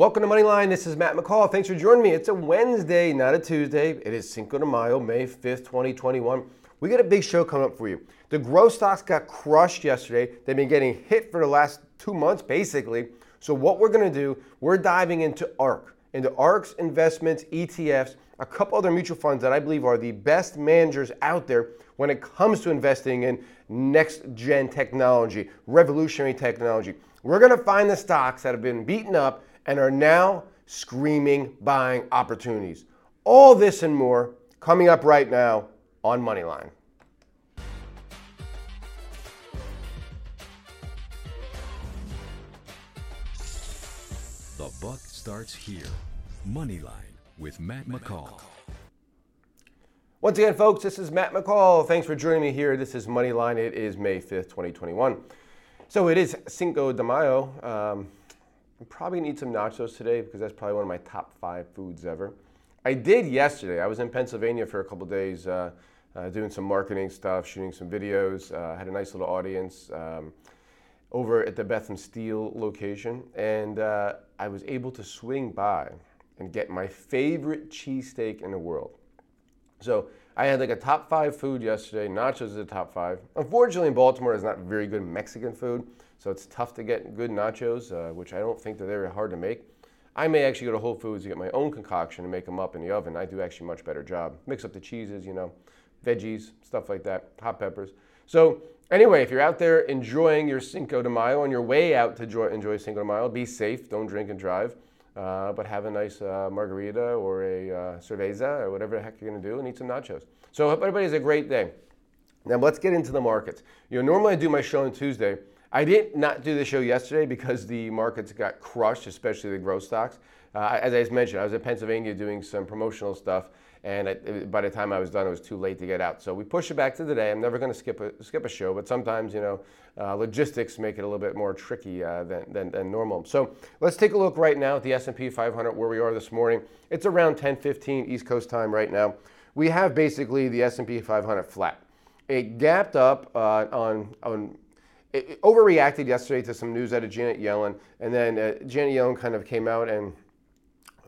Welcome to Moneyline. This is Matt McCall. Thanks for joining me. It's a Wednesday, not a Tuesday. It is Cinco de Mayo, May 5th, 2021. We got a big show coming up for you. The growth stocks got crushed yesterday. They've been getting hit for the last two months, basically. So, what we're going to do, we're diving into ARK, into ARK's investments, ETFs, a couple other mutual funds that I believe are the best managers out there when it comes to investing in next gen technology, revolutionary technology. We're going to find the stocks that have been beaten up and are now screaming buying opportunities. All this and more coming up right now on Moneyline. The buck starts here. Moneyline with Matt McCall. Once again, folks, this is Matt McCall. Thanks for joining me here. This is Moneyline. It is May 5th, 2021. So it is Cinco de Mayo. Um, I probably gonna eat some nachos today because that's probably one of my top five foods ever. I did yesterday. I was in Pennsylvania for a couple days uh, uh, doing some marketing stuff, shooting some videos. Uh, had a nice little audience um, over at the Bethlehem Steel location. And uh, I was able to swing by and get my favorite cheesesteak in the world. So I had like a top five food yesterday. Nachos is a top five. Unfortunately, in Baltimore, there's not very good Mexican food. So it's tough to get good nachos, uh, which I don't think they're very hard to make. I may actually go to Whole Foods to get my own concoction and make them up in the oven. I do actually much better job. Mix up the cheeses, you know, veggies, stuff like that, hot peppers. So anyway, if you're out there enjoying your Cinco de Mayo on your way out to enjoy, enjoy Cinco de Mayo, be safe. Don't drink and drive. Uh, but have a nice uh, margarita or a uh, cerveza or whatever the heck you're going to do and eat some nachos. So hope everybody has a great day. Now let's get into the markets. You know, normally I do my show on Tuesday. I did not do the show yesterday because the markets got crushed, especially the growth stocks. Uh, as I mentioned, I was in Pennsylvania doing some promotional stuff, and it, by the time I was done, it was too late to get out. So we pushed it back to today. I'm never going to skip a skip a show, but sometimes you know uh, logistics make it a little bit more tricky uh, than, than, than, normal. So let's take a look right now at the S&P 500 where we are this morning. It's around 10:15 East Coast time right now. We have basically the S&P 500 flat. It gapped up uh, on on overreacted yesterday to some news out of Janet Yellen, and then uh, Janet Yellen kind of came out and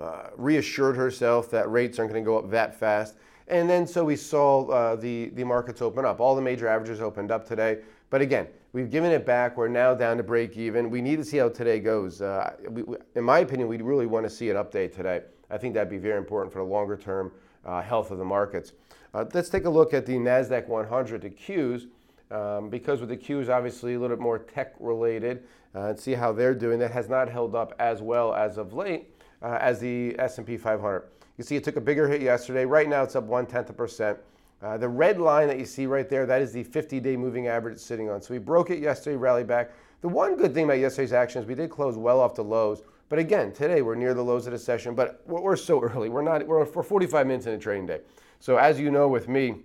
uh, reassured herself that rates aren't going to go up that fast. And then so we saw uh, the, the markets open up. All the major averages opened up today. But again, we've given it back. We're now down to break even. We need to see how today goes. Uh, we, we, in my opinion, we really want to see an update today. I think that'd be very important for the longer term uh, health of the markets. Uh, let's take a look at the NASDAQ 100, the Qs um, because with the Qs obviously a little bit more tech related uh, and see how they're doing. That has not held up as well as of late uh, as the S&P 500. You see it took a bigger hit yesterday. Right now it's up one tenth of a percent. Uh, the red line that you see right there, that is the 50-day moving average it's sitting on. So we broke it yesterday, rallied back. The one good thing about yesterday's action is we did close well off the lows. But again, today we're near the lows of the session, but we're, we're so early. We're not. We're for 45 minutes in a trading day. So as you know, with me,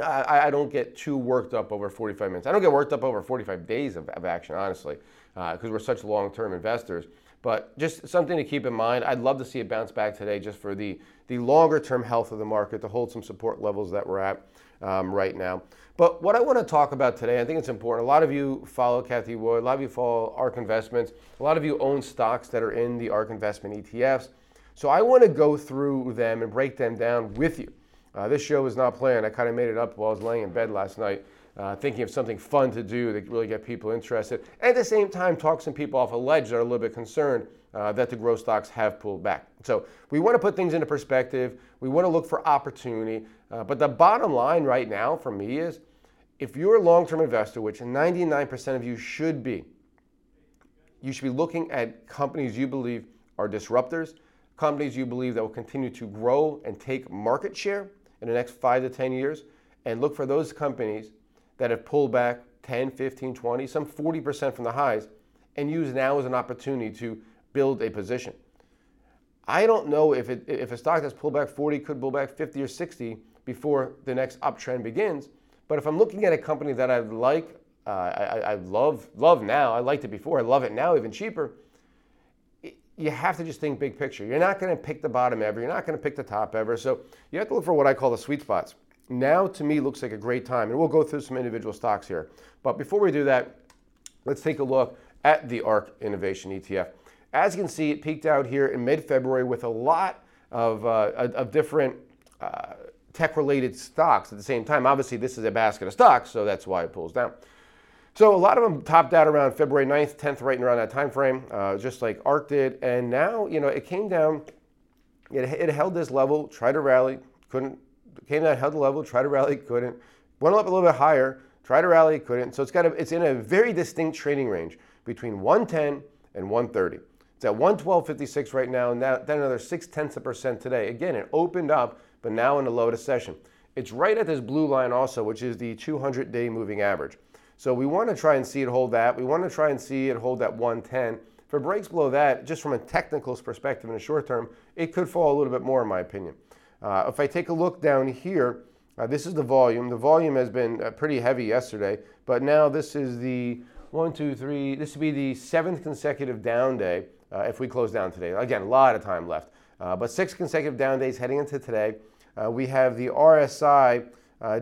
I, I, don't get too worked up over 45 minutes. I don't get worked up over 45 days of, of action, honestly, because uh, we're such long term investors. But just something to keep in mind. I'd love to see it bounce back today just for the, the longer term health of the market to hold some support levels that we're at um, right now. But what I want to talk about today, I think it's important. A lot of you follow Cathie Wood, a lot of you follow ARK Investments, a lot of you own stocks that are in the ARK Investment ETFs. So I want to go through them and break them down with you. Uh, this show was not planned. I kind of made it up while I was laying in bed last night, uh, thinking of something fun to do that really get people interested. And at the same time, talk some people off a ledge that are a little bit concerned uh, that the growth stocks have pulled back. So we want to put things into perspective. We want to look for opportunity. Uh, but the bottom line right now for me is if you're a long term investor, which 99% of you should be, you should be looking at companies you believe are disruptors, companies you believe that will continue to grow and take market share in the next five to 10 years and look for those companies that have pulled back 10, 15, 20, some 40% from the highs and use now as an opportunity to build a position. I don't know if, it, if a stock that's pulled back 40 could pull back 50 or 60 before the next uptrend begins. But if I'm looking at a company that I like, uh, I, I love, love now, I liked it before, I love it now even cheaper, you have to just think big picture. You're not going to pick the bottom ever. You're not going to pick the top ever. So you have to look for what I call the sweet spots. Now, to me, looks like a great time. And we'll go through some individual stocks here. But before we do that, let's take a look at the ARK Innovation ETF. As you can see, it peaked out here in mid-February with a lot of, uh, of different uh, tech-related stocks at the same time. Obviously, this is a basket of stocks, so that's why it pulls down. So a lot of them topped out around February 9th, 10th, right around that time frame, uh, just like ARK did. And now, you know, it came down. It, it held this level, tried to rally, couldn't. Came down, held the level, tried to rally, couldn't. Went up a little bit higher, tried to rally, couldn't. So it's got a, it's in a very distinct trading range between 110 and 130. It's at 112.56 right now, and then another six tenths of percent today. Again, it opened up, but now in a low to session. It's right at this blue line also, which is the 200-day moving average. So we want to try and see it hold that. We want to try and see it hold that 110. If it breaks below that, just from a technical perspective in the short term, it could fall a little bit more in my opinion. Uh, if I take a look down here, uh, this is the volume. The volume has been uh, pretty heavy yesterday, but now this is the one, two, three. This would be the seventh consecutive down day uh, if we close down today. Again, a lot of time left, uh, but six consecutive down days heading into today. Uh, we have the RSI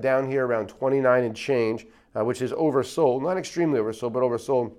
down here around 29 and change uh, which is oversold, not extremely oversold, but oversold.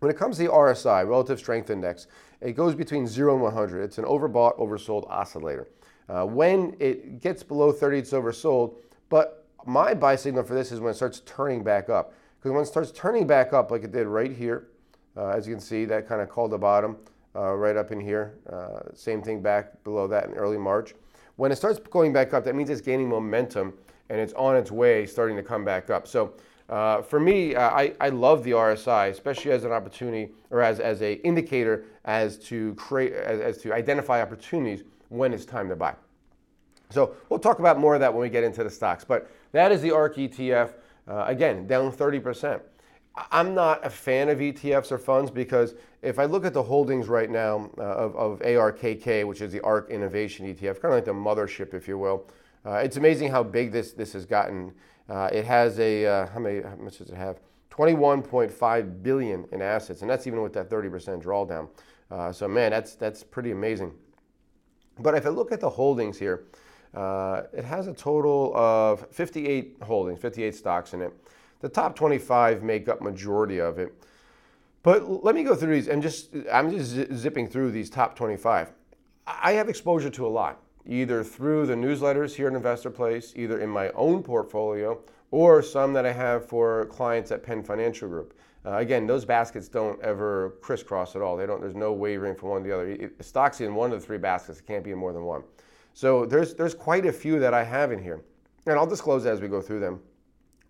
When it comes to the RSI, Relative Strength Index, it goes between 0 and 100. It's an overbought, oversold oscillator. Uh, when it gets below 30, it's oversold. But my buy signal for this is when it starts turning back up. Because when it starts turning back up, like it did right here, uh, as you can see, that kind of called the bottom uh, right up in here. Uh, same thing back below that in early March. When it starts going back up, that means it's gaining momentum and it's on its way starting to come back up. So uh, for me, uh, I, I love the RSI, especially as an opportunity or as, as a indicator as to create as, as to identify opportunities when it's time to buy. So we'll talk about more of that when we get into the stocks. But that is the ARK ETF. Uh, again, down 30%. I'm not a fan of ETFs or funds because if I look at the holdings right now uh, of, of ARKK, which is the ARK Innovation ETF, kind of like the mothership, if you will, it's amazing how big this, this has gotten. Uh, it has a uh, how many? How much does it have? 21.5 billion in assets, and that's even with that 30% drawdown. Uh, so man, that's that's pretty amazing. But if I look at the holdings here, uh, it has a total of 58 holdings, 58 stocks in it. The top 25 make up majority of it. But let me go through these and just I'm just zipping through these top 25. I have exposure to a lot either through the newsletters here at Investor Place, either in my own portfolio, or some that I have for clients at Penn Financial Group. Uh, again, those baskets don't ever crisscross at all. They don't. There's no wavering from one to the other. It, stocks in one of the three baskets. It can't be in more than one. So there's there's quite a few that I have in here, and I'll disclose as we go through them.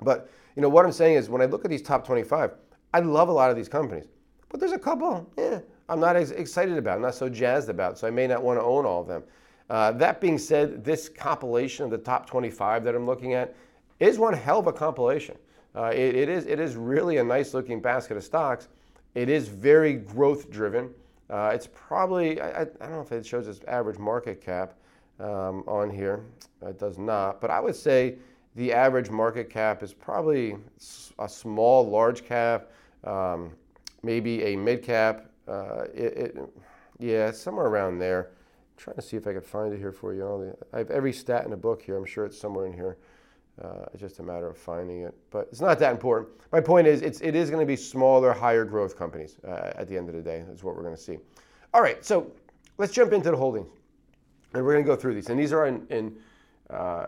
But you know what I'm saying is when I look at these top 25, I love a lot of these companies, but there's a couple, yeah, I'm not as excited about, I'm not so jazzed about. So I may not want to own all of them. Uh, that being said, this compilation of the top 25 that I'm looking at is one hell of a compilation. Uh, it, it, is, it is really a nice looking basket of stocks. It is very growth driven. Uh, it's probably, I, I, don't know if it shows its average market cap um, on here. It does not. But I would say the average market cap is probably a small, large cap, um, maybe a mid cap. Uh, it, it, yeah, somewhere around there trying to see if I could find it here for you. I have every stat in the book here. I'm sure it's somewhere in here. Uh, it's just a matter of finding it, but it's not that important. My point is, it's, it is going to be smaller, higher growth companies uh, at the end of the day. That's what we're going to see. All right, so let's jump into the holdings, and we're going to go through these. And these are in, in uh,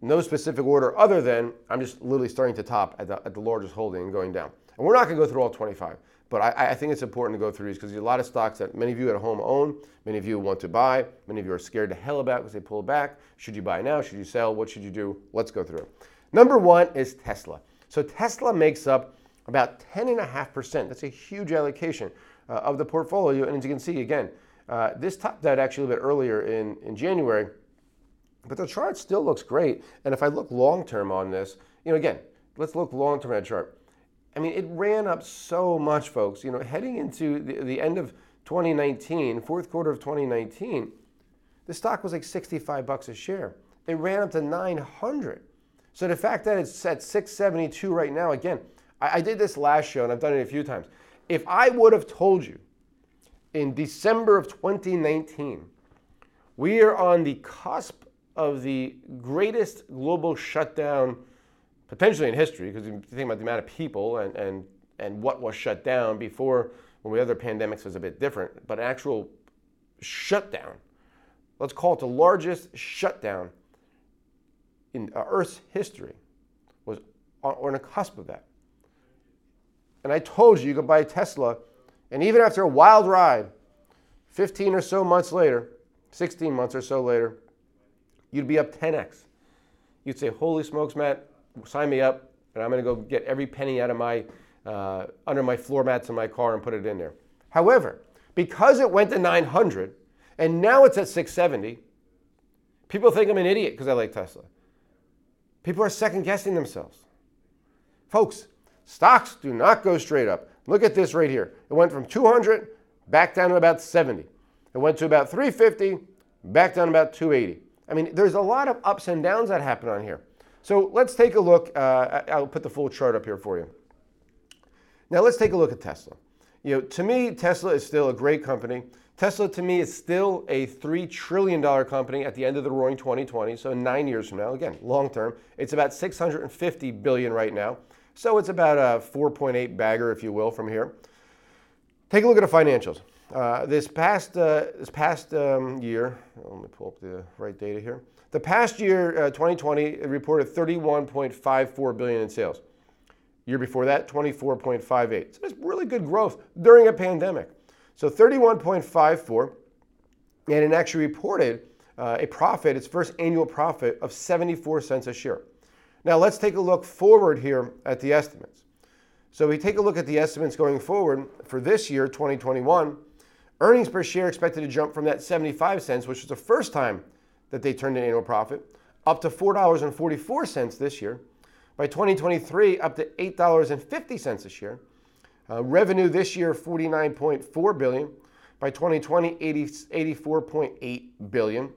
no specific order, other than I'm just literally starting to top at the, at the largest holding and going down. And we're not going to go through all 25. But I, I think it's important to go through these because there's a lot of stocks that many of you at home own, many of you want to buy, many of you are scared to hell about because they pull back. Should you buy now? Should you sell? What should you do? Let's go through. Number one is Tesla. So Tesla makes up about 10.5%. That's a huge allocation uh, of the portfolio. And as you can see, again, uh, this topped out actually a bit earlier in, in January, but the chart still looks great. And if I look long term on this, you know, again, let's look long term at a chart. I mean, it ran up so much, folks. You know, heading into the, the end of 2019, fourth quarter of 2019, the stock was like 65 bucks a share. It ran up to 900. So the fact that it's at 672 right now, again, I, I did this last show and I've done it a few times. If I would have told you in December of 2019, we are on the cusp of the greatest global shutdown potentially in history, because you think about the amount of people and, and, and what was shut down before when we other pandemics was a bit different, but actual shutdown. Let's call it the largest shutdown in uh, Earth's history was on the cusp of that. And I told you you could buy a Tesla, and even after a wild ride, 15 or so months later, 16 months or so later, you'd be up 10x. You'd say, "Holy smokes, Matt! Sign me up, and I'm going to go get every penny out of my uh, under my floor mats in my car and put it in there." However, because it went to 900 and now it's at 670, people think I'm an idiot because I like Tesla. People are second guessing themselves. Folks, stocks do not go straight up. Look at this right here. It went from 200 back down to about 70. It went to about 350, back down to about 280. I mean, there's a lot of ups and downs that happen on here. So let's take a look. Uh, I'll put the full chart up here for you. Now let's take a look at Tesla. You know, to me, Tesla is still a great company. Tesla to me is still a $3 trillion company at the end of the roaring 2020, so nine years from now. Again, long term. It's about 650 billion right now. So it's about a 4.8 bagger, if you will, from here. Take a look at the financials. Uh, this past, uh, this past um, year, let me pull up the right data here. The past year, uh, 2020, it reported 31.54 billion in sales. Year before that, 24.58. So it's really good growth during a pandemic. So 31.54, and it actually reported uh, a profit, its first annual profit of 74 cents a share. Now let's take a look forward here at the estimates. So we take a look at the estimates going forward for this year, 2021. Earnings per share expected to jump from that 75 cents, which was the first time that they turned an annual profit, up to $4.44 this year. By 2023, up to $8.50 a share. Uh, revenue this year 49.4 billion. By 2020, 80, 84.8 billion.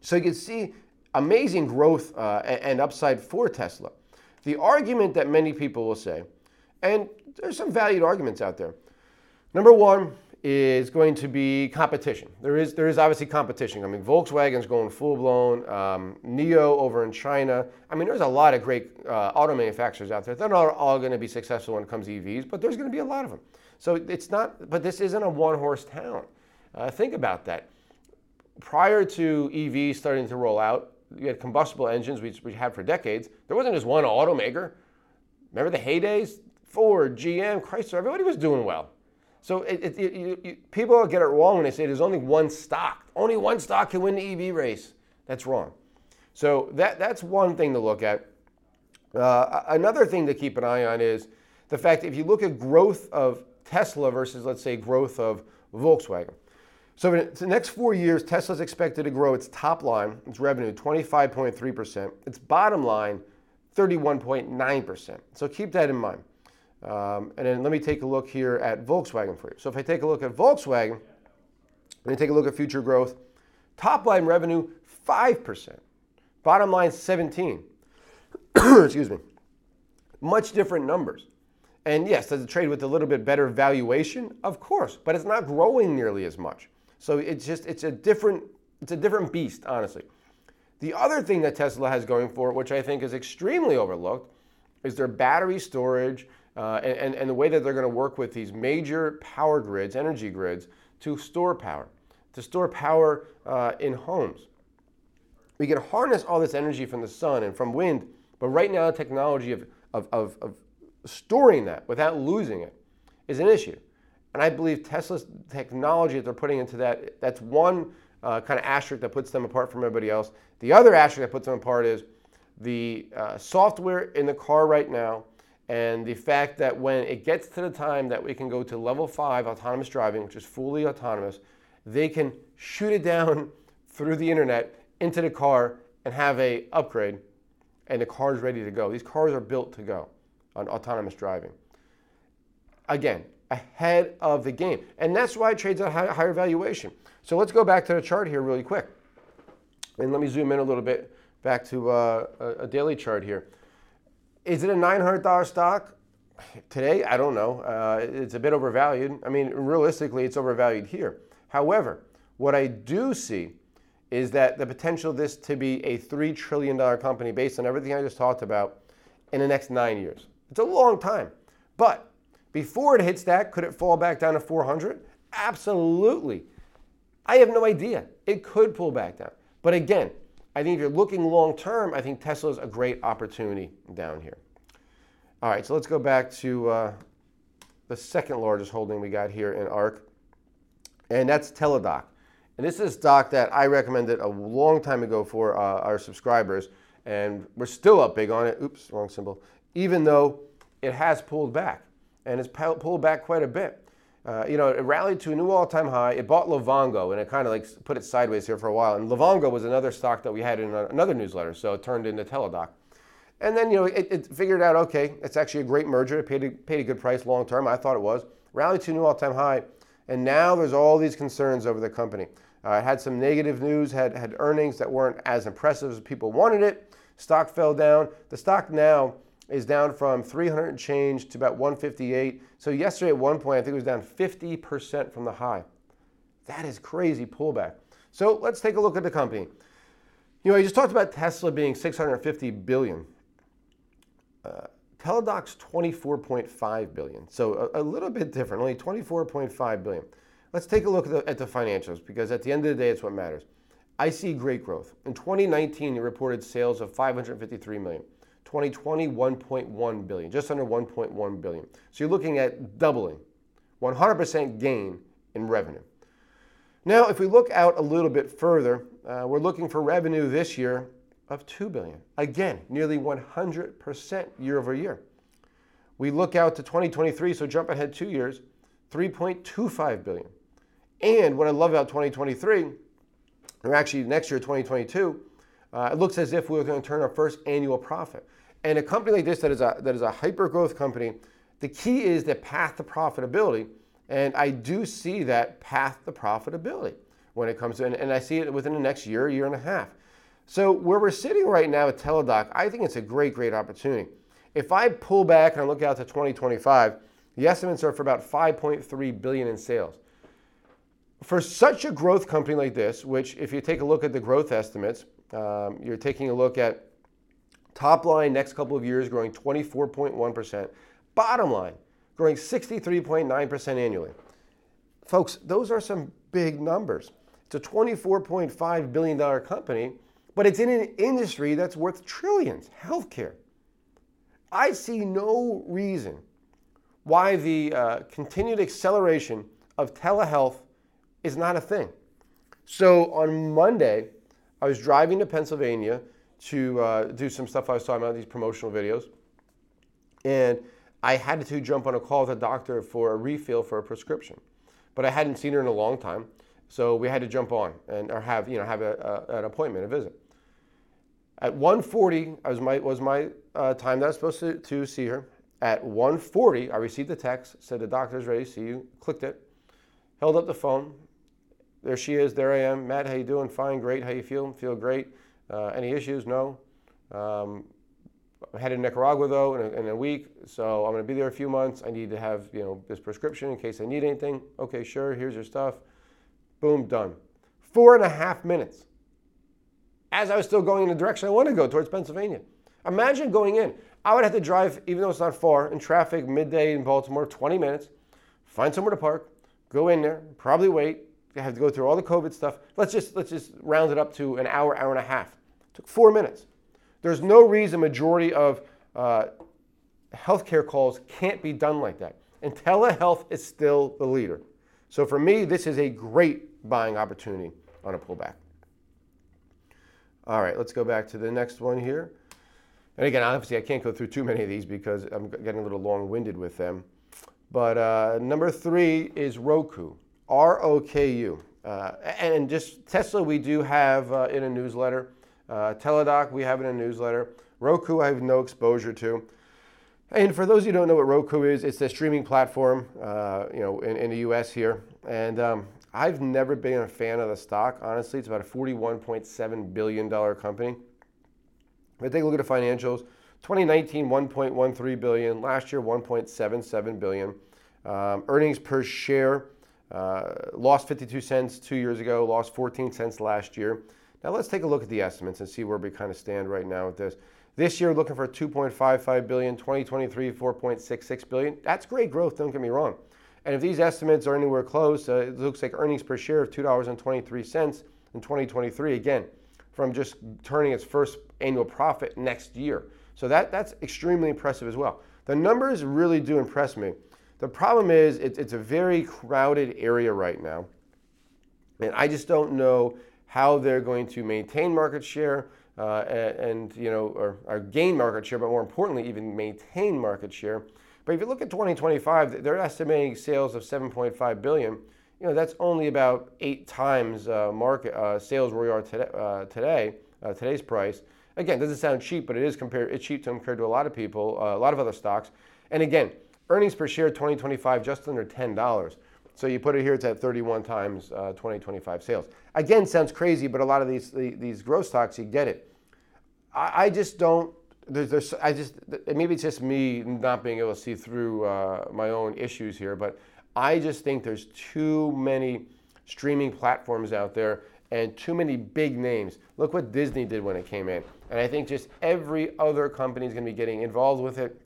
So you can see amazing growth uh, and upside for Tesla. The argument that many people will say, and there's some valued arguments out there. Number one, is going to be competition. There is, there is obviously competition. I mean, Volkswagen's going full blown, um, NIO over in China. I mean, there's a lot of great uh, auto manufacturers out there. They're not all going to be successful when it comes to EVs, but there's going to be a lot of them. So it's not, but this isn't a one horse town. Uh, think about that. Prior to EVs starting to roll out, you had combustible engines, which we had for decades. There wasn't just one automaker. Remember the heydays? Ford, GM, Chrysler, everybody was doing well. So it, it, it, you, you, people get it wrong when they say there's only one stock. Only one stock can win the EV race. That's wrong. So that, that's one thing to look at. Uh, another thing to keep an eye on is the fact if you look at growth of Tesla versus, let's say, growth of Volkswagen. So in the next four years, Tesla is expected to grow its top line, its revenue, 25.3%, its bottom line, 31.9%. So keep that in mind. Um, and then let me take a look here at Volkswagen for you. So if I take a look at Volkswagen, let me take a look at future growth. Top line revenue, 5%. Bottom line, 17. Excuse me. Much different numbers. And yes, does it trade with a little bit better valuation? Of course, but it's not growing nearly as much. So it's just it's a different it's a different beast, honestly. The other thing that Tesla has going for it, which I think is extremely overlooked, is their battery storage uh, and, and the way that they're going to work with these major power grids, energy grids, to store power, to store power uh, in homes. We can harness all this energy from the sun and from wind, but right now, the technology of, of, of, of storing that without losing it is an issue. And I believe Tesla's technology that they're putting into that, that's one uh, kind of asterisk that puts them apart from everybody else. The other asterisk that puts them apart is the uh, software in the car right now and the fact that when it gets to the time that we can go to level five autonomous driving, which is fully autonomous, they can shoot it down through the internet into the car and have a upgrade, and the car is ready to go. These cars are built to go on autonomous driving. Again, ahead of the game, and that's why it trades at a higher valuation. So let's go back to the chart here really quick, and let me zoom in a little bit back to uh, a daily chart here. Is it a $900 stock? Today, I don't know. Uh, it's a bit overvalued. I mean, realistically, it's overvalued here. However, what I do see is that the potential of this to be a $3 trillion company based on everything I just talked about in the next nine years. It's a long time. But Before it hits that, could it fall back down to 400? Absolutely. I have no idea. It could pull back down. But again, I think if you're looking long term, I think Tesla is a great opportunity down here. All right, so let's go back to uh, the second largest holding we got here in ARK, and that's Teladoc. And this is a stock that I recommended a long time ago for uh, our subscribers, and we're still up big on it. Oops, wrong symbol. Even though it has pulled back, and it's pulled back quite a bit. Uh, you know, it rallied to a new all-time high. It bought Livongo, and it kind of like put it sideways here for a while. And Livongo was another stock that we had in another newsletter, so it turned into Teladoc. And then, you know, it, it figured out, okay, it's actually a great merger. It paid a, paid a good price long term. I thought it was. Rallied to a new all-time high. And now there's all these concerns over the company. Uh, it had some negative news, had, had earnings that weren't as impressive as people wanted it. Stock fell down. The stock now is down from 300 and change to about 158. So yesterday at one point, I think it was down 50% from the high. That is crazy pullback. So let's take a look at the company. You know, I just talked about Tesla being 650 billion. Uh, Teladoc's 24.5 billion, so a, a, little bit different, only 24.5 billion. Let's take a look at the, at the financials because at the end of the day, it's what matters. I see great growth. In 2019, it reported sales of 553 million. 2020, 1.1 billion, just under 1.1 billion. So you're looking at doubling, 100% gain in revenue. Now, if we look out a little bit further, uh, we're looking for revenue this year of 2 billion. Again, nearly 100% year over year. We look out to 2023, so jump ahead 2 years, 3.25 billion. And what I love about 2023, or actually next year 2022, uh, it looks as if we're going to turn our first annual profit. And a company like this that is a that is a hyper growth company, the key is the path to profitability. And I do see that path to profitability when it comes to, and, and I see it within the next year, year and a half. So where we're sitting right now at Teladoc, I think it's a great, great opportunity. If I pull back and I look out to 2025, the estimates are for about 5.3 billion in sales. For such a growth company like this, which if you take a look at the growth estimates, um, you're taking a look at top line next couple of years growing 24.1%, bottom line growing 63.9% annually. Folks, those are some big numbers. It's a $24.5 billion company but it's in an industry that's worth trillions healthcare. I see no reason why the uh, continued acceleration of telehealth is not a thing. So on Monday, I was driving to Pennsylvania to uh, do some stuff I was talking about, these promotional videos. And I had to jump on a call with a doctor for a refill for a prescription. But I hadn't seen her in a long time. So we had to jump on and or have, you know, have a, a, an appointment, a visit. At 1:40 was my was my uh, time that I was supposed to, to see her. At 1:40, I received the text, said the doctor's ready to see you. Clicked it, held up the phone. There she is. There I am. Matt, how you doing? Fine, great. How you feel? Feel great. Uh, any issues? No. Um, I'm headed to Nicaragua though in a, in a week, so I'm going to be there a few months. I need to have you know this prescription in case I need anything. Okay, sure. Here's your stuff. Boom, done. Four and a half minutes as I was still going in the direction I want to go towards Pennsylvania. Imagine going in. I would have to drive, even though it's not far, in traffic midday in Baltimore, 20 minutes, find somewhere to park, go in there, probably wait. Have to go through all the COVID stuff. Let's just let's just round it up to an hour, hour and a half. Took four minutes. There's no reason majority of uh, healthcare calls can't be done like that. And telehealth is still the leader. So for me, this is a great buying opportunity on a pullback. All right, let's go back to the next one here. And again, obviously, I can't go through too many of these because I'm getting a little long winded with them. But uh, number three is Roku, R O K U. Uh, and just Tesla, we do have uh, in a newsletter. Uh, Teladoc, we have it in a newsletter. Roku, I have no exposure to. And for those who don't know what Roku is, it's a streaming platform, uh, you know, in, in, the U.S. here. And um, I've never been a fan of the stock. Honestly, it's about a $41.7 billion company. If I take a look at the financials, 2019, 1.13 billion. Last year, 1.77 billion. Um, earnings per share uh, lost 52 cents two years ago, lost 14 cents last year. Now let's take a look at the estimates and see where we kind of stand right now with this. This year, looking for 2.55 billion. 2023, 4.66 billion. That's great growth. Don't get me wrong. And if these estimates are anywhere close, uh, it looks like earnings per share of $2.23 in 2023. Again, from just turning its first annual profit next year. So that, that's extremely impressive as well. The numbers really do impress me. The problem is it, it's a very crowded area right now. And I just don't know how they're going to maintain market share uh, and, you know, or, or, gain market share, but more importantly, even maintain market share. But if you look at 2025, they're estimating sales of 7.5 billion. You know, that's only about eight times uh, market uh, sales where we are today. Uh, today uh, today's price. Again, doesn't sound cheap, but it is compared. It's cheap compared to a lot of people, uh, a lot of other stocks. And again, earnings per share 2025 just under ten dollars. So you put it here, it's at 31 times uh, 2025 sales. Again, sounds crazy, but a lot of these these growth stocks, you get it. I, I just don't. There's, there's, I just maybe it's just me not being able to see through uh, my own issues here, but I just think there's too many streaming platforms out there and too many big names. Look what Disney did when it came in. And I think just every other company is going to be getting involved with it,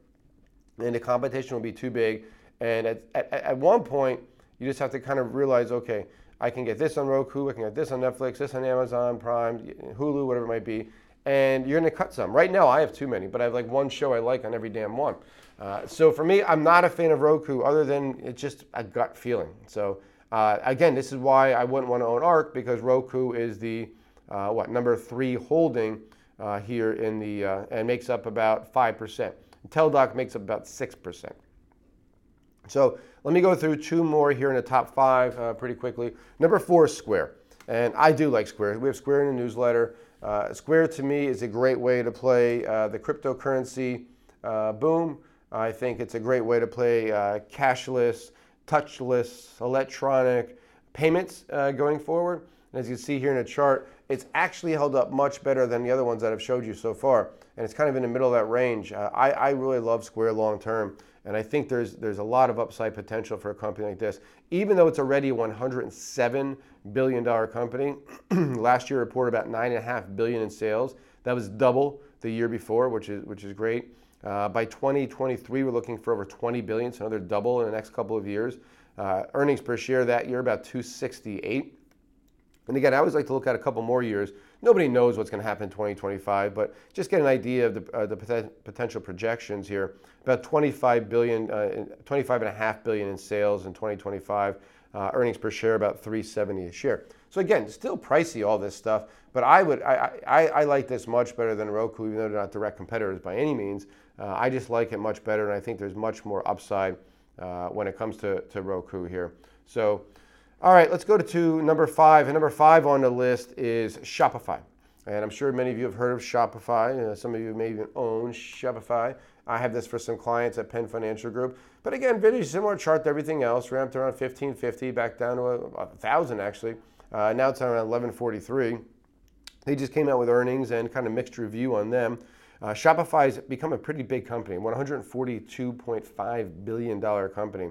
and the competition will be too big. And at, at, at one point, you just have to kind of realize okay, I can get this on Roku, I can get this on Netflix, this on Amazon Prime, Hulu, whatever it might be. And you're to cut some. Right now, I have too many, but I have like one show I like on every damn one. Uh, so for me, I'm not a fan of Roku, other than it's just a gut feeling. So uh, again, this is why I wouldn't want to own ARK because Roku is the uh, what number three holding uh, here in the uh, and makes up about five percent. Teladoc makes up about six percent. So let me go through two more here in the top five uh, pretty quickly. Number four is Square, and I do like Square. We have Square in the newsletter. Uh, Square to me is a great way to play the cryptocurrency boom. I think it's a great way to play cashless touchless, electronic payments uh, going forward. And as you can see here in the chart, it's actually held up much better than the other ones that I've showed you so far. And it's kind of in the middle of that range. Uh, I, I really love Square long term. And I think there's, there's a lot of upside potential for a company like this. Even though it's already a $107 billion company, last year reported about 9.5 billion in sales. That was double the year before, which is, which is great. Uh, by 2023, we're looking for over 20 billion, so another double in the next couple of years. Uh, earnings per share that year about 268. And again, I always like to look at a couple more years. Nobody knows what's going to happen in 2025, but just get an idea of the, uh, the potential projections here. About 25 billion, uh, 25 and a half billion in sales in 2025. Uh, earnings per share about 370 a share. So again, still pricey all this stuff, but I would I, I, I like this much better than Roku, even though they're not direct competitors by any means. Uh, I just like it much better, and I think there's much more upside uh, when it comes to, to Roku here. So, all right, let's go to, number five. And number five on the list is Shopify. And I'm sure many of you have heard of Shopify. Uh, some of you may even own Shopify. I have this for some clients at Penn Financial Group. But again, very similar chart to everything else. Ramped around 1550, back down to a, thousand actually. Uh, now it's around 1143. They just came out with earnings and kind of mixed review on them. Uh, has become a pretty big company, $142.5 billion company.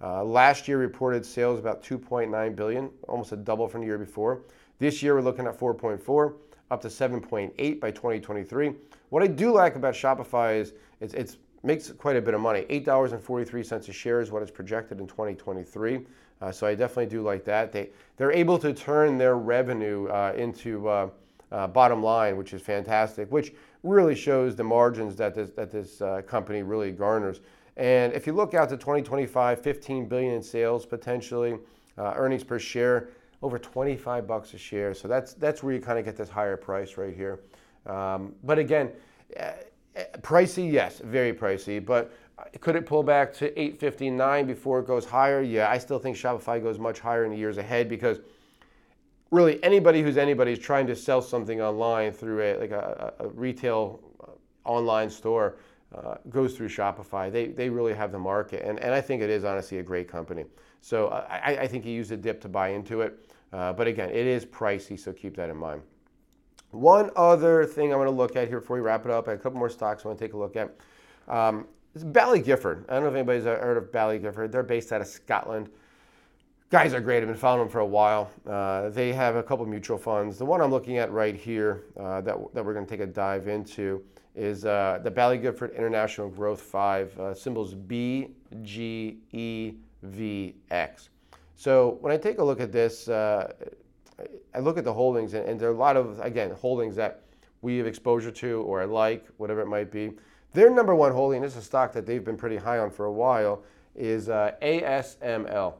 Uh, last year reported sales about 2.9 billion, almost a double from the year before. This year we're looking at 4.4, up to 7.8 by 2023. What I do like about Shopify is it's, it's makes quite a bit of money. $8.43 a share is what is projected in 2023. Uh, so I definitely do like that. They they're able to turn their revenue uh, into uh, uh, bottom line, which is fantastic, which really shows the margins that this, that this uh, company really garners. And if you look out to 2025, 15 billion in sales potentially, uh, earnings per share over 25 bucks a share. So that's that's where you kind of get this higher price right here. Um, but again, uh, pricey, yes, very pricey. But could it pull back to 859 before it goes higher? Yeah, I still think Shopify goes much higher in the years ahead because really anybody who's anybody is trying to sell something online through a like a, a retail uh, online store uh, goes through Shopify. They, they really have the market, and, and I think it is honestly a great company. So I, I think you use a dip to buy into it. Uh, but again, it is pricey, so keep that in mind. One other thing I want to look at here before we wrap it up, I have a couple more stocks I want to take a look at. Um, it's Baillie Gifford. I don't know if anybody's heard of Baillie Gifford. They're based out of Scotland guys are great. I've been following them for a while. Uh, they have a couple mutual funds. The one I'm looking at right here uh, that, that we're going to take a dive into is uh, the Baillie Gifford International Growth 5, uh, symbols BGEVX. So when I take a look at this, uh, I look at the holdings, and, and there are a lot of, again, holdings that we have exposure to or I like, whatever it might be. Their number one holding, this is a stock that they've been pretty high on for a while, is uh, ASML.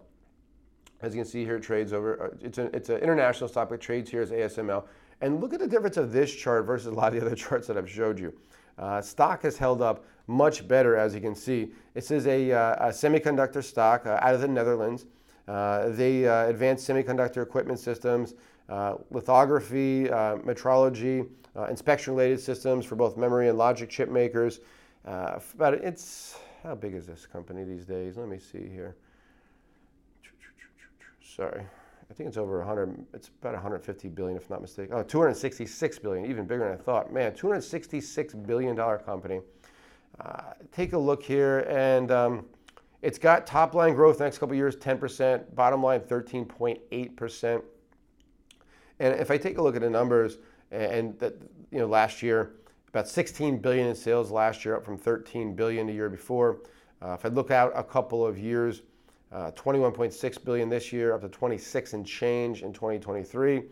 As you can see here, trades over, uh, it's, it's an international stock, but trades here as ASML. And look at the difference of this chart versus a lot of the other charts that I've showed you. Uh, stock has held up much better, as you can see. This is a, uh, a semiconductor stock uh, out of the Netherlands. Uh, they uh, advance semiconductor equipment systems, uh, lithography, metrology, inspection related systems for both memory and logic chip makers. but it's, how big is this company these days? Let me see here. Sorry. I think it's over 100, it's about 150 billion if not mistaken. Oh, 266 billion, even bigger than I thought. Man, 266 billion dollar company. Uh, take a look here and um, it's got top line growth next couple years 10%, bottom line 13.8%. And if I take a look at the numbers and that you know last year about 16 billion in sales last year up from 13 billion the year before. Uh, if I look out a couple of years, uh, 21.6 billion this year, up to 26 and change in 2023.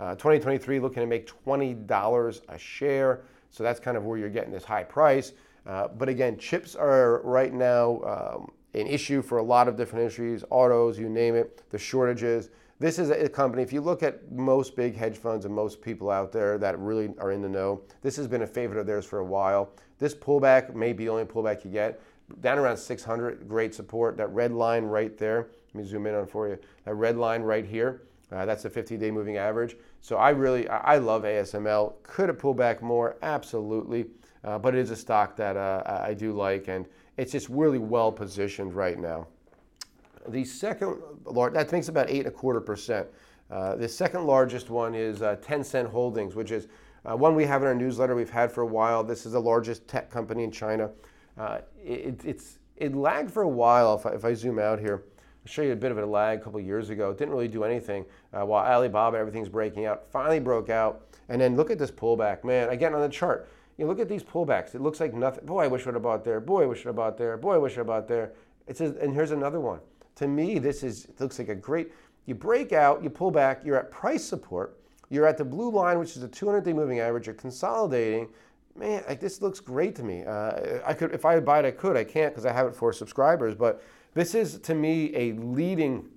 Uh, 2023 looking to make $20 a share, so that's kind of where you're getting this high price. Uh, but again, chips are right now um, an issue for a lot of different industries, autos, you name it, the shortages. This is a company, if you look at most big hedge funds and most people out there that really are in the know, this has been a favorite of theirs for a while. This pullback may be the only pullback you get down around 600, great support. That red line right there, let me zoom in on for you. That red line right here, uh, that's a 50-day moving average. So I really, I love ASML. Could have pulled back more, absolutely, uh, but it is a stock that uh, I do like, and it's just really well positioned right now. The second, that makes about eight and a quarter percent. Uh, the second largest one is uh, Tencent Holdings, which is uh, one we have in our newsletter. We've had for a while. This is the largest tech company in China. Uh, it, it's, it lagged for a while. If I, if I, zoom out here, I'll show you a bit of a lag a couple years ago. It didn't really do anything uh, while Alibaba, everything's breaking out, finally broke out. And then look at this pullback. Man, again on the chart, you look at these pullbacks. It looks like nothing. Boy, I wish I would have bought there. Boy, I wish I would have bought there. Boy, I wish I bought there. It says, and here's another one. To me, this is it looks like a great. You break out, you pull back, you're at price support. You're at the blue line, which is the 200-day moving average. You're consolidating, man, like, this looks great to me. Uh, I could, if I buy it, I could. I can't because I have it for subscribers. But this is to me a leading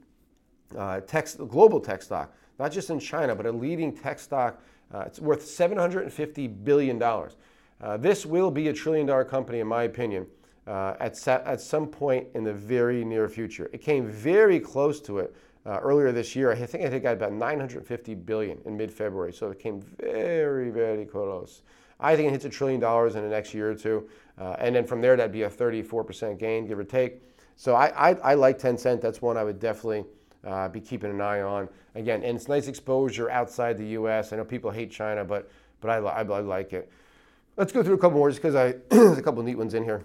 uh, tech, global tech stock, not just in China, but a leading tech stock. Uh, it's worth 750 billion dollars. Uh, this will be a trillion dollar company, in my opinion, uh, at, at some point in the very near future. It came very close to it. Uh, earlier this year, I think it got about 950 billion in mid-February, so it came very, very close. I think it hits a trillion dollars in the next year or two. Uh, and then from there, that'd be a 34% gain, give or take. So I, I, I like Tencent. That's one I would definitely uh, be keeping an eye on. Again, and it's nice exposure outside the U.S. I know people hate China, but but I, I, I like it. Let's go through a couple more just because there's a couple neat ones in here.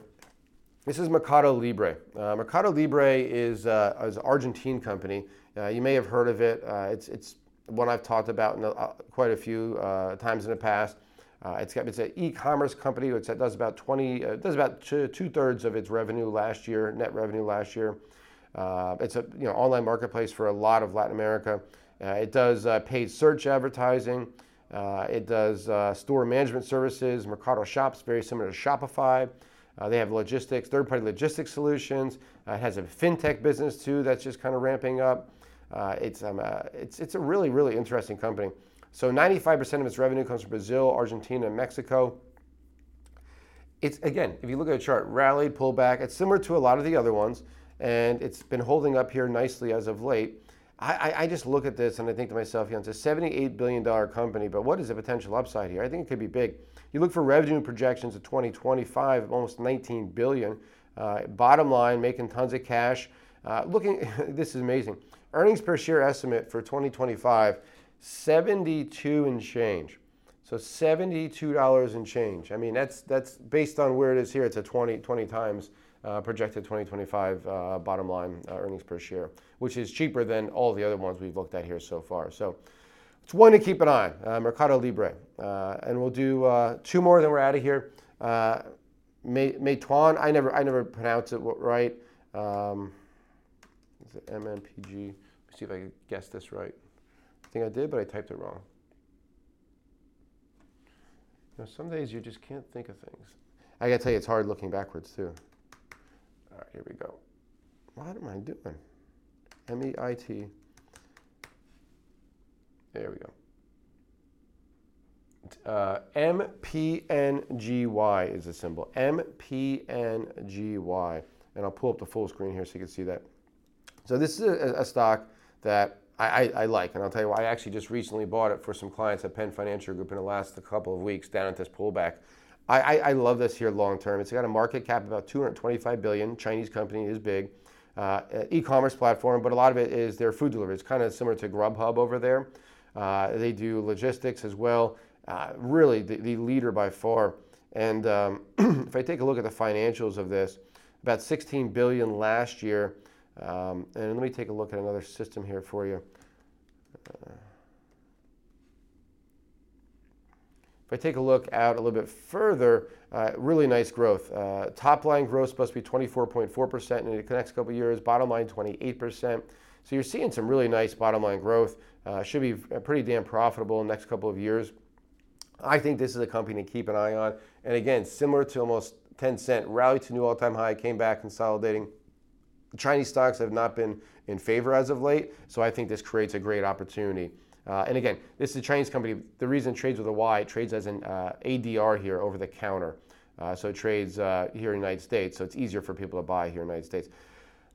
This is Mercado Libre. Uh, Mercado Libre is, uh, is an Argentine company. Uh, you may have heard of it. Uh, it's, it's one I've talked about a, uh, quite a few uh, times in the past. Uh, it's got it's an e-commerce company which does about 20 uh, does about two, thirds of its revenue last year, net revenue last year. Uh, it's a you know online marketplace for a lot of Latin America. Uh, it does uh, paid search advertising. Uh, it does store management services, Mercado Shops, very similar to Shopify. they have logistics, third-party logistics solutions. it has a fintech business too that's just kind of ramping up. it's, um, it's, it's a really, really interesting company. So 95% of its revenue comes from Brazil, Argentina, and Mexico. It's again, if you look at the chart, rallied, pulled back. It's similar to a lot of the other ones, and it's been holding up here nicely as of late. I, I, I just look at this and I think to myself, you know, it's a $78 billion company, but what is the potential upside here? I think it could be big. You look for revenue projections of 2025, almost 19 billion. Uh, bottom line, making tons of cash. Uh, looking, this is amazing. Earnings per share estimate for 2025 72 and change. So $72 and change. I mean, that's that's based on where it is here. It's a 20, 20 times uh, projected 2025 uh, bottom line uh, earnings per share, which is cheaper than all the other ones we've looked at here so far. So it's one to keep an eye on, uh, Mercado Libre. Uh, and we'll do uh, two more, then we're out of here. Uh, Meituan, I never, I never pronounce it right. Um, is it MMPG? Let me see if I can guess this right. I think I did, but I typed it wrong. You know, some days you just can't think of things. I gotta tell you, it's hard looking backwards too. All right, here we go. What am I doing? M E I T. There we go. Uh, MPNGY is the symbol. MPNGY. And I'll pull up the full screen here so you can see that. So this is a, a stock that I, I, like, and I'll tell you why. I actually just recently bought it for some clients at Penn Financial Group in the last couple of weeks down at this pullback. I, I, I love this here long term. It's got a market cap of about 225 billion. Chinese company is big. Uh, e-commerce platform, but a lot of it is their food delivery. It's kind of similar to Grubhub over there. Uh, they do logistics as well. Uh, really, the, the, leader by far. And um, if I take a look at the financials of this, about 16 billion last year. Um, and let me take a look at another system here for you. Uh, If I take a look out a little bit further, uh, really nice growth. Uh, top line growth to be 24.4% in the next couple years, bottom line 28%. So you're seeing some really nice bottom line growth. Uh, should be pretty damn profitable in the next couple of years. I think this is a company to keep an eye on. And again, similar to almost Tencent rallied to new all time high, came back consolidating. Chinese stocks have not been in favor as of late, so I think this creates a great opportunity. Uh, and again, this is a Chinese company. The reason it trades with a Y, it trades as an uh, ADR here over the counter. Uh, so it trades uh, here in the United States, so it's easier for people to buy here in the United States.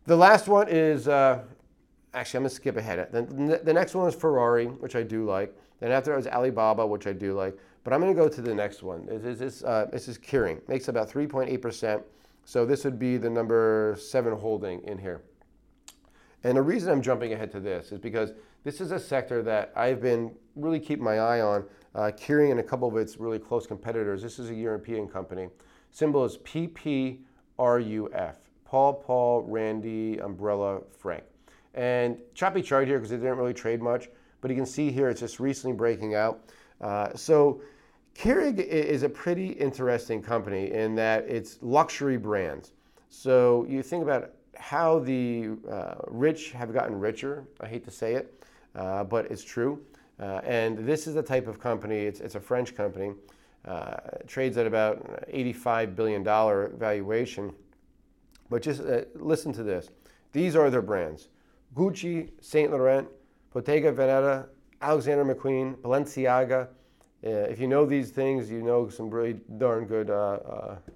The last one is, uh, actually, I'm going to skip ahead. The, the next one is Ferrari, which I do like. Then after that was Alibaba, which I do like. But I'm going to go to the next one. This is, this, uh, this is. Makes about 3.8%. So this would be the number seven holding in here. And the reason I'm jumping ahead to this is because this is a sector that I've been really keeping my eye on, uh, Kering and a couple of its really close competitors. This is a European company. Symbol is PPRUF, Paul, Paul, Randy, Umbrella, Frank. And choppy chart here because it didn't really trade much, but you can see here it's just recently breaking out. Uh, so Kering is a pretty interesting company in that it's luxury brands. So you think about how the uh, rich have gotten richer. I hate to say it, uh, but it's true. Uh, and this is the type of company, it's, it's a French company, uh, trades at about $85 billion valuation. But just uh, listen to this. These are their brands Gucci, Saint Laurent, Bottega Veneta, Alexander McQueen, Balenciaga. Uh, if you know these things, you know some really darn good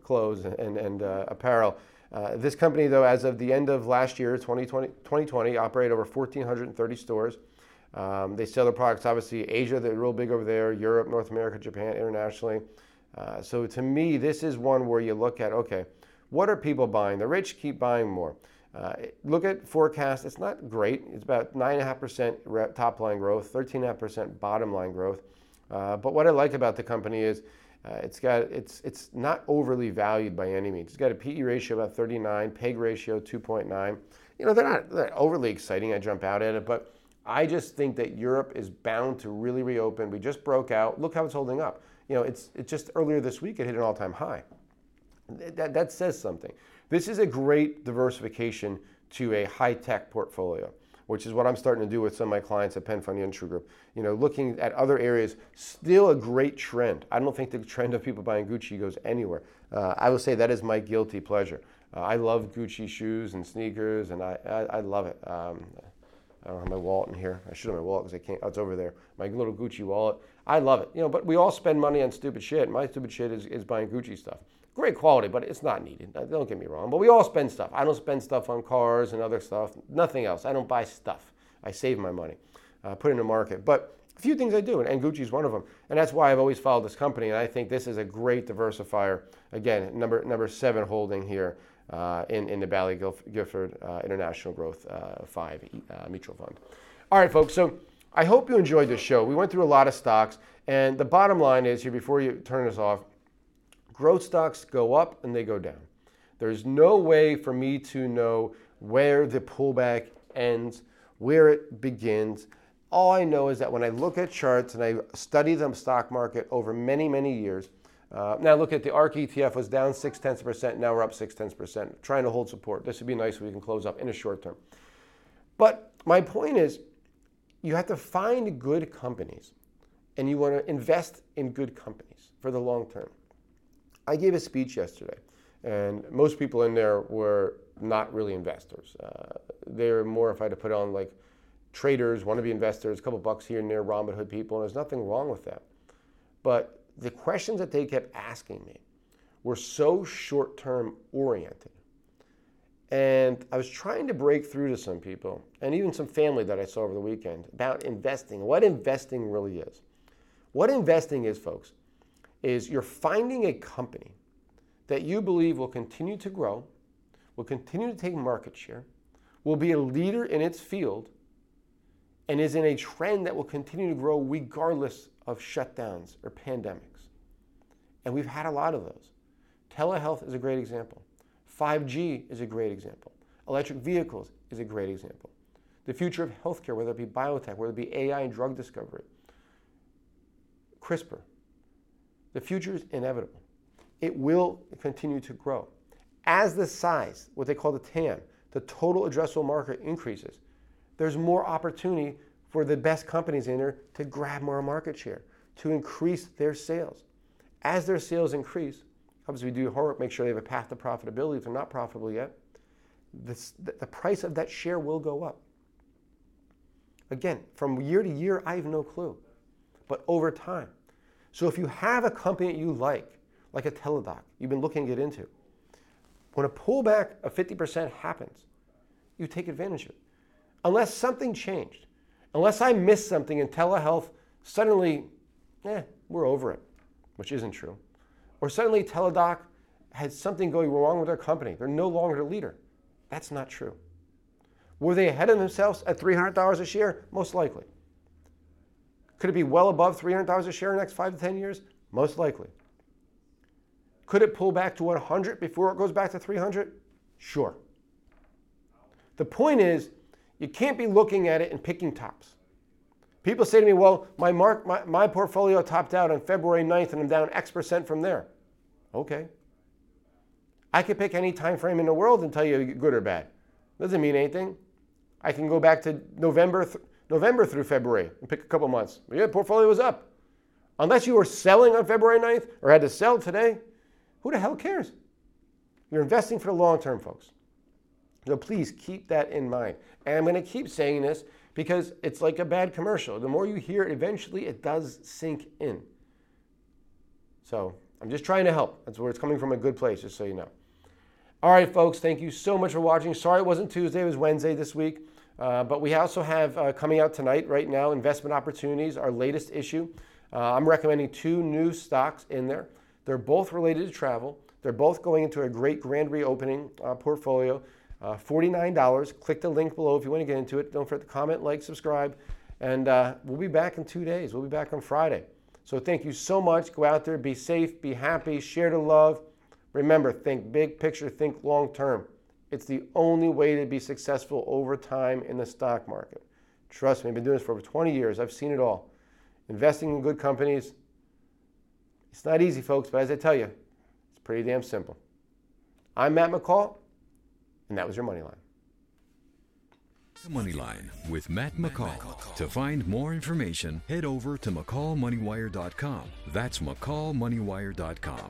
clothes and, and apparel. Uh, this company, though, as of the end of last year, 2020, 2020 operate over 1,430 stores. Um, they sell their products, obviously, Asia, they're real big over there, Europe, North America, Japan, internationally. Uh, so to me, this is one where you look at, okay, what are people buying? The rich keep buying more. Uh, look at forecast, it's not great. It's about 9.5% top line growth, 13.5% bottom line growth. Uh, but what I like about the company is uh, it's got it's it's not overly valued by any means. It's got a PE ratio about 39, PEG ratio 2.9. You know, they're not they're overly exciting. I jump out at it, but I just think that Europe is bound to really reopen. We just broke out. Look how it's holding up. You know, it's, it's just earlier this week it hit an all time high. That, that says something. This is a great diversification to a high tech portfolio, which is what I'm starting to do with some of my clients at Penn Financial Group. You know, looking at other areas, still a great trend. I don't think the trend of people buying Gucci goes anywhere. Uh, I will say that is my guilty pleasure. Uh, I love Gucci shoes and sneakers, and I, I, I love it. Um, I don't have my wallet in here. I should have my wallet because I can't. Oh, it's over there. My little Gucci wallet. I love it. You know, but we all spend money on stupid shit. My stupid shit is, is buying Gucci stuff. Great quality, but it's not needed. Don't get me wrong. But we all spend stuff. I don't spend stuff on cars and other stuff. Nothing else. I don't buy stuff. I save my money, uh, put it in the market. But a few things I do, and Gucci is one of them. And that's why I've always followed this company. And I think this is a great diversifier. Again, number number seven holding here uh, in, in the Baillie Gifford uh, International Growth uh, 5 uh, mutual fund. All right, folks, so I hope you enjoyed this show. We went through a lot of stocks, and the bottom line is here before you turn this off growth stocks go up and they go down. There's no way for me to know where the pullback ends, where it begins. All I know is that when I look at charts and I study the stock market over many, many years, Uh, now look at the ARK ETF was down six tenths percent. Now we're up six tenths percent, trying to hold support. This would be nice if we can close up in a short term. But my point is, you have to find good companies, and you want to invest in good companies for the long term. I gave a speech yesterday, and most people in there were not really investors. Uh, they're more, if I had to put on like traders, want to be investors, a couple bucks here and there, Robinhood people, and there's nothing wrong with that. But the questions that they kept asking me were so short term oriented. And I was trying to break through to some people and even some family that I saw over the weekend about investing, what investing really is. What investing is, folks, is you're finding a company that you believe will continue to grow, will continue to take market share, will be a leader in its field, and is in a trend that will continue to grow regardless of shutdowns or pandemics. And we've had a lot of those. Telehealth is a great example. 5G is a great example. Electric vehicles is a great example. The future of healthcare, whether it be biotech, whether it be AI and drug discovery, CRISPR, the future is inevitable. It will continue to grow. As the size, what they call the TAM, the total addressable market increases, there's more opportunity for the best companies in there to grab more market share, to increase their sales. As their sales increase, obviously we do homework, make sure they have a path to profitability if they're not profitable yet, this, the price of that share will go up. Again, from year to year, I have no clue, but over time. So if you have a company that you like, like a Teladoc, you've been looking to get into, when a pullback of 50% happens, you take advantage of it. Unless something changed, unless I missed something in telehealth, suddenly, eh, we're over it, which isn't true. Or suddenly Teladoc had something going wrong with their company. They're no longer the leader. That's not true. Were they ahead of themselves at $300 a share? Most likely. Could it be well above $300 a share in the next five to 10 years? Most likely. Could it pull back to 100 before it goes back to 300? Sure. The point is, you can't be looking at it and picking tops. People say to me, well, my, mark, my, my portfolio topped out on February 9th and I'm down X percent from there. Okay. I could pick any time frame in the world and tell you good or bad. Doesn't mean anything. I can go back to November, th- November through February and pick a couple months. Yeah, portfolio was up. Unless you were selling on February 9th or had to sell today, who the hell cares? You're investing for the long term, folks. So please keep that in mind. And I'm going to keep saying this because it's like a bad commercial. The more you hear it, eventually it does sink in. So I'm just trying to help. That's where it's coming from a good place, just so you know. All right, folks, thank you so much for watching. Sorry it wasn't Tuesday, it was Wednesday this week. Uh, but we also have uh, coming out tonight, right now, Investment Opportunities, our latest issue. Uh, I'm recommending two new stocks in there. They're both related to travel. They're both going into a great grand reopening uh, portfolio. Uh, $49. Click the link below if you want to get into it. Don't forget to comment, like, subscribe. And we'll be back in two days. We'll be back on Friday. So thank you so much. Go out there, be safe, be happy, share the love. Remember, think big picture, think long term. It's the only way to be successful over time in the stock market. Trust me, I've been doing this for over 20 years. I've seen it all. Investing in good companies, it's not easy, folks, but as I tell you, it's pretty damn simple. I'm Matt McCall. And that was your money line. Money Line with Matt McCall. To find more information, head over to McCallMoneyWire.com. That's McCallMoneyWire.com.